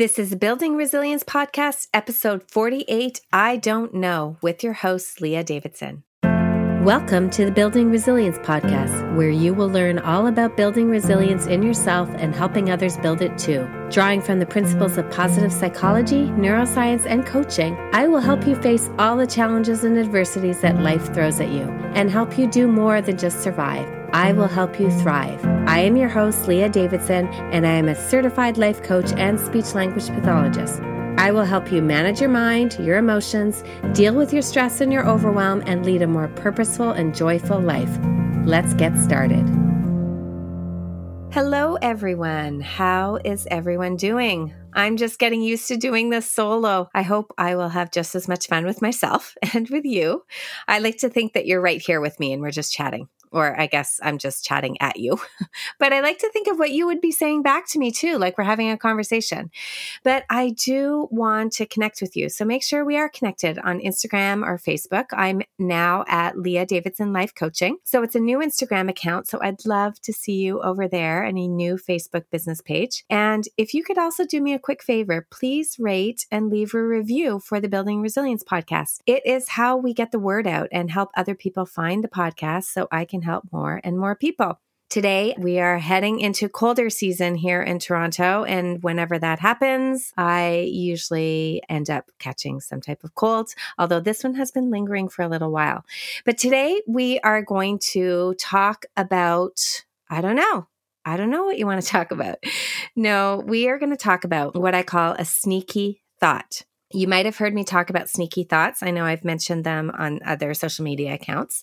This is Building Resilience Podcast, episode 48 I Don't Know, with your host, Leah Davidson. Welcome to the Building Resilience Podcast, where you will learn all about building resilience in yourself and helping others build it too. Drawing from the principles of positive psychology, neuroscience, and coaching, I will help you face all the challenges and adversities that life throws at you and help you do more than just survive. I will help you thrive. I am your host, Leah Davidson, and I am a certified life coach and speech language pathologist. I will help you manage your mind, your emotions, deal with your stress and your overwhelm, and lead a more purposeful and joyful life. Let's get started. Hello, everyone. How is everyone doing? I'm just getting used to doing this solo. I hope I will have just as much fun with myself and with you. I like to think that you're right here with me and we're just chatting or I guess I'm just chatting at you. but I like to think of what you would be saying back to me too, like we're having a conversation. But I do want to connect with you. So make sure we are connected on Instagram or Facebook. I'm now at Leah Davidson Life Coaching. So it's a new Instagram account. So I'd love to see you over there and a new Facebook business page. And if you could also do me a quick favor, please rate and leave a review for the Building Resilience podcast. It is how we get the word out and help other people find the podcast so I can can help more and more people. Today, we are heading into colder season here in Toronto. And whenever that happens, I usually end up catching some type of cold, although this one has been lingering for a little while. But today, we are going to talk about, I don't know, I don't know what you want to talk about. No, we are going to talk about what I call a sneaky thought. You might have heard me talk about sneaky thoughts. I know I've mentioned them on other social media accounts.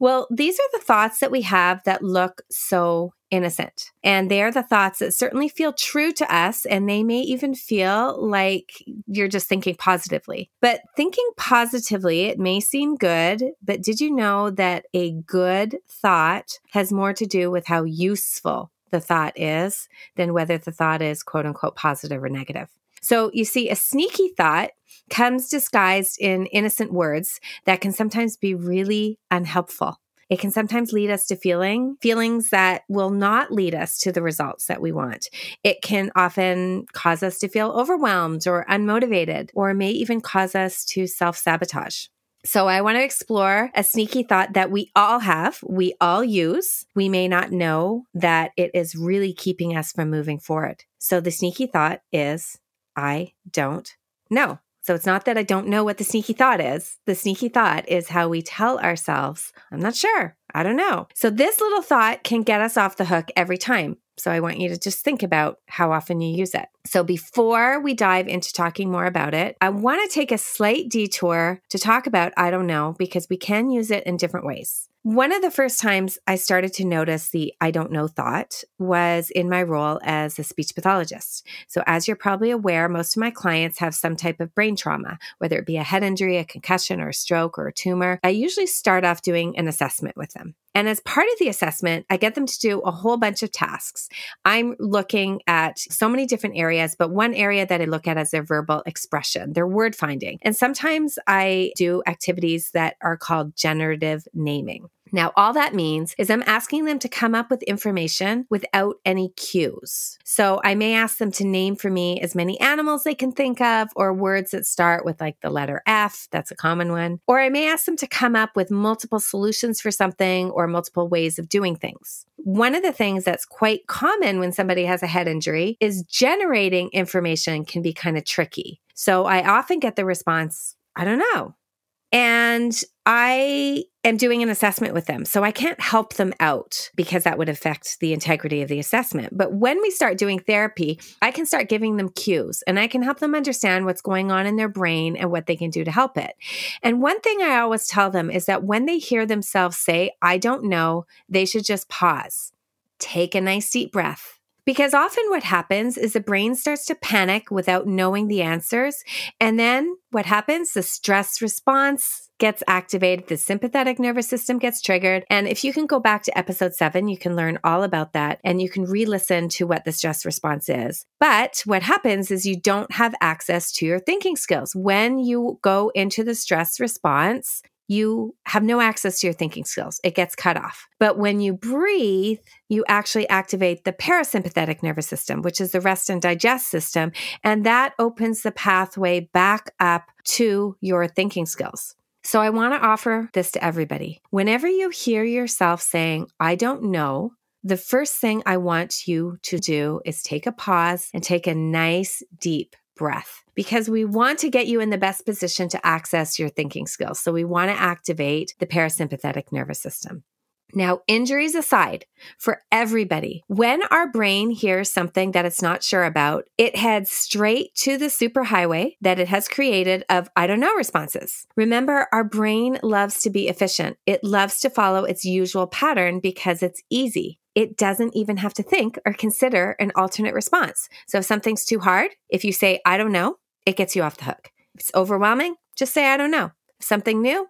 Well, these are the thoughts that we have that look so innocent. And they're the thoughts that certainly feel true to us. And they may even feel like you're just thinking positively. But thinking positively, it may seem good. But did you know that a good thought has more to do with how useful the thought is than whether the thought is quote unquote positive or negative? So you see, a sneaky thought comes disguised in innocent words that can sometimes be really unhelpful. It can sometimes lead us to feeling feelings that will not lead us to the results that we want. It can often cause us to feel overwhelmed or unmotivated, or may even cause us to self sabotage. So I want to explore a sneaky thought that we all have, we all use. We may not know that it is really keeping us from moving forward. So the sneaky thought is I don't know. So it's not that I don't know what the sneaky thought is. The sneaky thought is how we tell ourselves, I'm not sure. I don't know. So this little thought can get us off the hook every time. So I want you to just think about how often you use it. So before we dive into talking more about it, I want to take a slight detour to talk about I don't know because we can use it in different ways. One of the first times I started to notice the I don't know thought was in my role as a speech pathologist. So, as you're probably aware, most of my clients have some type of brain trauma, whether it be a head injury, a concussion, or a stroke, or a tumor. I usually start off doing an assessment with them. And as part of the assessment, I get them to do a whole bunch of tasks. I'm looking at so many different areas, but one area that I look at is their verbal expression, their word finding. And sometimes I do activities that are called generative naming. Now, all that means is I'm asking them to come up with information without any cues. So I may ask them to name for me as many animals they can think of or words that start with like the letter F. That's a common one. Or I may ask them to come up with multiple solutions for something or multiple ways of doing things. One of the things that's quite common when somebody has a head injury is generating information can be kind of tricky. So I often get the response, I don't know. And I am doing an assessment with them. So I can't help them out because that would affect the integrity of the assessment. But when we start doing therapy, I can start giving them cues and I can help them understand what's going on in their brain and what they can do to help it. And one thing I always tell them is that when they hear themselves say, I don't know, they should just pause, take a nice deep breath because often what happens is the brain starts to panic without knowing the answers. And then what happens? The stress response gets activated, the sympathetic nervous system gets triggered. And if you can go back to episode seven, you can learn all about that and you can re listen to what the stress response is. But what happens is you don't have access to your thinking skills. When you go into the stress response, you have no access to your thinking skills. It gets cut off. But when you breathe, you actually activate the parasympathetic nervous system, which is the rest and digest system. And that opens the pathway back up to your thinking skills. So I want to offer this to everybody. Whenever you hear yourself saying, I don't know, the first thing I want you to do is take a pause and take a nice deep breath because we want to get you in the best position to access your thinking skills. So we want to activate the parasympathetic nervous system. Now, injuries aside, for everybody, when our brain hears something that it's not sure about, it heads straight to the superhighway that it has created of I don't know responses. Remember, our brain loves to be efficient. It loves to follow its usual pattern because it's easy it doesn't even have to think or consider an alternate response. So if something's too hard, if you say, I don't know, it gets you off the hook. If it's overwhelming, just say, I don't know. Something new,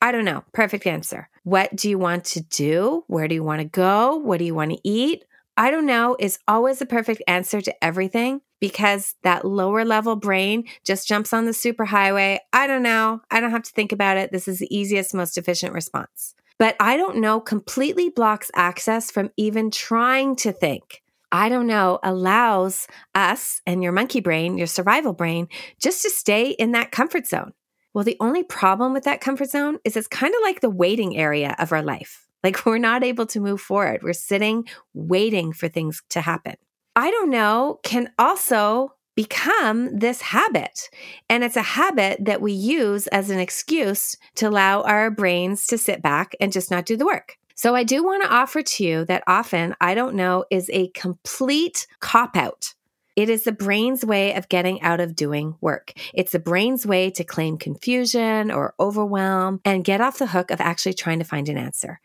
I don't know. Perfect answer. What do you want to do? Where do you want to go? What do you want to eat? I don't know is always the perfect answer to everything because that lower level brain just jumps on the superhighway. I don't know. I don't have to think about it. This is the easiest, most efficient response. But I don't know completely blocks access from even trying to think. I don't know allows us and your monkey brain, your survival brain, just to stay in that comfort zone. Well, the only problem with that comfort zone is it's kind of like the waiting area of our life. Like we're not able to move forward. We're sitting waiting for things to happen. I don't know can also become this habit. And it's a habit that we use as an excuse to allow our brains to sit back and just not do the work. So I do want to offer to you that often I don't know is a complete cop out. It is the brain's way of getting out of doing work. It's the brain's way to claim confusion or overwhelm and get off the hook of actually trying to find an answer.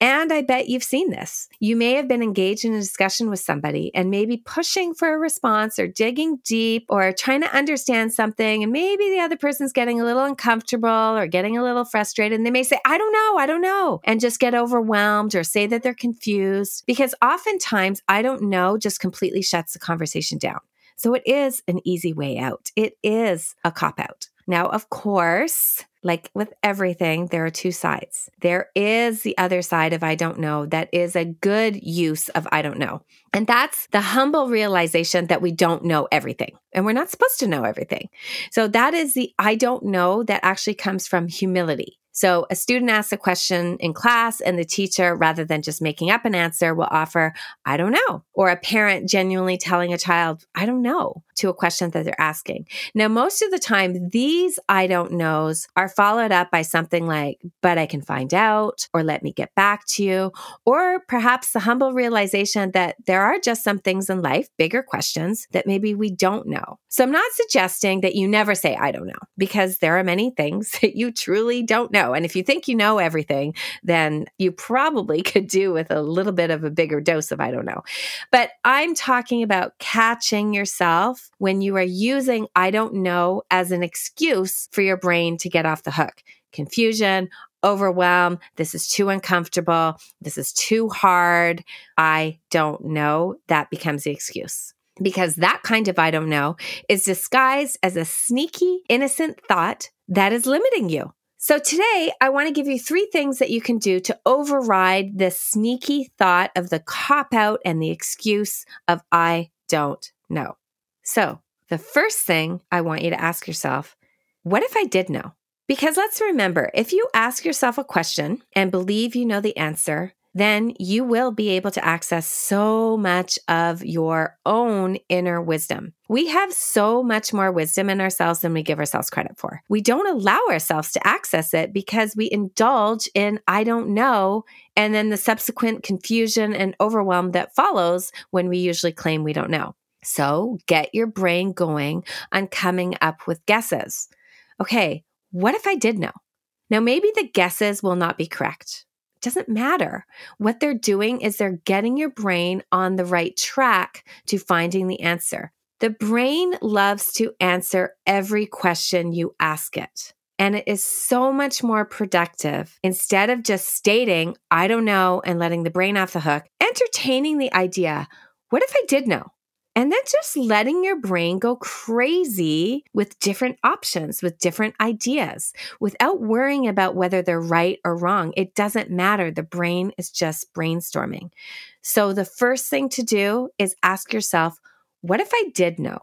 And I bet you've seen this. You may have been engaged in a discussion with somebody and maybe pushing for a response or digging deep or trying to understand something. And maybe the other person's getting a little uncomfortable or getting a little frustrated. And they may say, I don't know, I don't know, and just get overwhelmed or say that they're confused because oftentimes I don't know just completely shuts the conversation down. So it is an easy way out. It is a cop out. Now, of course, like with everything, there are two sides. There is the other side of I don't know that is a good use of I don't know. And that's the humble realization that we don't know everything and we're not supposed to know everything. So that is the I don't know that actually comes from humility. So a student asks a question in class and the teacher, rather than just making up an answer, will offer, I don't know. Or a parent genuinely telling a child, I don't know to a question that they're asking. Now, most of the time, these I don't knows are followed up by something like, but I can find out, or let me get back to you, or perhaps the humble realization that there are just some things in life, bigger questions that maybe we don't know. So I'm not suggesting that you never say, I don't know, because there are many things that you truly don't know. And if you think you know everything, then you probably could do with a little bit of a bigger dose of I don't know. But I'm talking about catching yourself when you are using I don't know as an excuse for your brain to get off the hook. Confusion, overwhelm. This is too uncomfortable. This is too hard. I don't know. That becomes the excuse because that kind of I don't know is disguised as a sneaky, innocent thought that is limiting you. So today I want to give you three things that you can do to override the sneaky thought of the cop out and the excuse of I don't know. So the first thing I want you to ask yourself, what if I did know? Because let's remember, if you ask yourself a question and believe you know the answer, then you will be able to access so much of your own inner wisdom. We have so much more wisdom in ourselves than we give ourselves credit for. We don't allow ourselves to access it because we indulge in I don't know and then the subsequent confusion and overwhelm that follows when we usually claim we don't know. So get your brain going on coming up with guesses. Okay, what if I did know? Now, maybe the guesses will not be correct doesn't matter. What they're doing is they're getting your brain on the right track to finding the answer. The brain loves to answer every question you ask it. And it is so much more productive instead of just stating, I don't know, and letting the brain off the hook, entertaining the idea, what if I did know? And then just letting your brain go crazy with different options, with different ideas, without worrying about whether they're right or wrong. It doesn't matter. The brain is just brainstorming. So the first thing to do is ask yourself, what if I did know?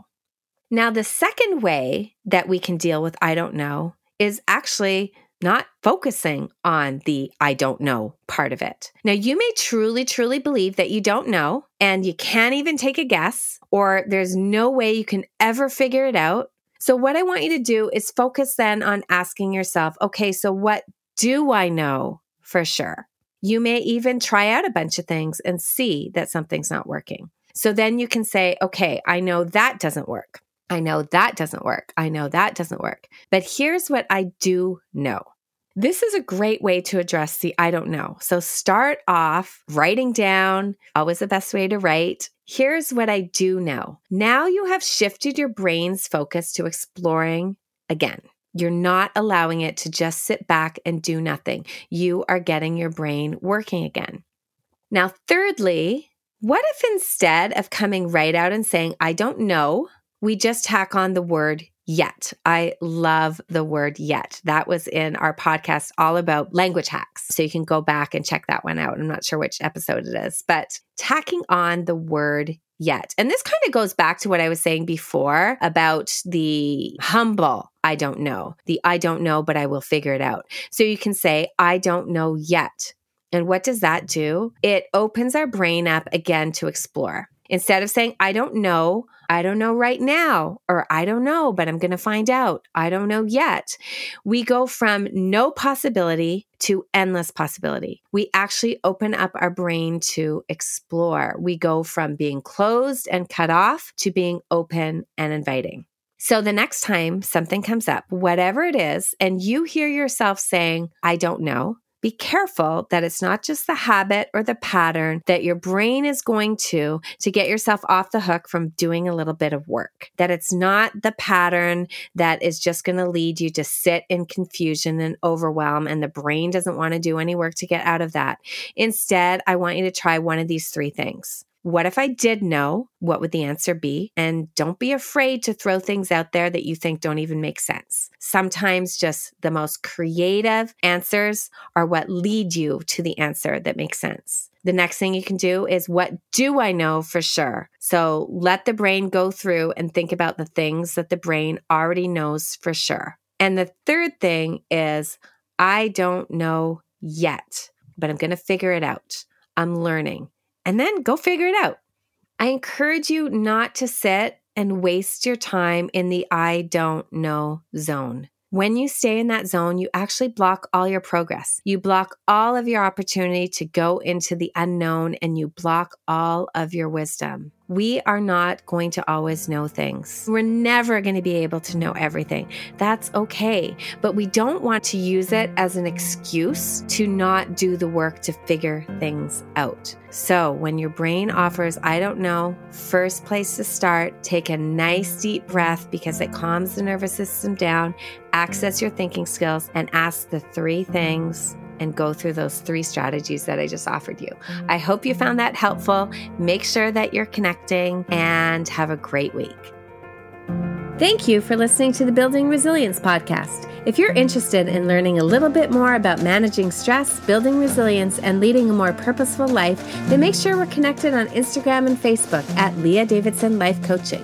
Now, the second way that we can deal with I don't know is actually not focusing on the I don't know part of it. Now, you may truly, truly believe that you don't know and you can't even take a guess, or there's no way you can ever figure it out. So, what I want you to do is focus then on asking yourself, okay, so what do I know for sure? You may even try out a bunch of things and see that something's not working. So then you can say, okay, I know that doesn't work. I know that doesn't work. I know that doesn't work. But here's what I do know. This is a great way to address the I don't know. So start off writing down, always the best way to write. Here's what I do know. Now you have shifted your brain's focus to exploring again. You're not allowing it to just sit back and do nothing. You are getting your brain working again. Now, thirdly, what if instead of coming right out and saying, I don't know, we just tack on the word yet. I love the word yet. That was in our podcast all about language hacks. So you can go back and check that one out. I'm not sure which episode it is, but tacking on the word yet. And this kind of goes back to what I was saying before about the humble, I don't know, the I don't know, but I will figure it out. So you can say, I don't know yet. And what does that do? It opens our brain up again to explore. Instead of saying, I don't know, I don't know right now, or I don't know, but I'm going to find out. I don't know yet. We go from no possibility to endless possibility. We actually open up our brain to explore. We go from being closed and cut off to being open and inviting. So the next time something comes up, whatever it is, and you hear yourself saying, I don't know, be careful that it's not just the habit or the pattern that your brain is going to to get yourself off the hook from doing a little bit of work. That it's not the pattern that is just going to lead you to sit in confusion and overwhelm and the brain doesn't want to do any work to get out of that. Instead, I want you to try one of these three things. What if I did know? What would the answer be? And don't be afraid to throw things out there that you think don't even make sense. Sometimes just the most creative answers are what lead you to the answer that makes sense. The next thing you can do is what do I know for sure? So let the brain go through and think about the things that the brain already knows for sure. And the third thing is I don't know yet, but I'm going to figure it out. I'm learning and then go figure it out. I encourage you not to sit and waste your time in the I don't know zone. When you stay in that zone, you actually block all your progress. You block all of your opportunity to go into the unknown and you block all of your wisdom. We are not going to always know things. We're never going to be able to know everything. That's okay. But we don't want to use it as an excuse to not do the work to figure things out. So when your brain offers, I don't know, first place to start, take a nice deep breath because it calms the nervous system down, access your thinking skills, and ask the three things and go through those three strategies that I just offered you. Mm-hmm. I hope you found that helpful. Make sure that you're connecting and have a great week. Thank you for listening to the Building Resilience podcast. If you're interested in learning a little bit more about managing stress, building resilience, and leading a more purposeful life, then make sure we're connected on Instagram and Facebook at Leah Davidson Life Coaching.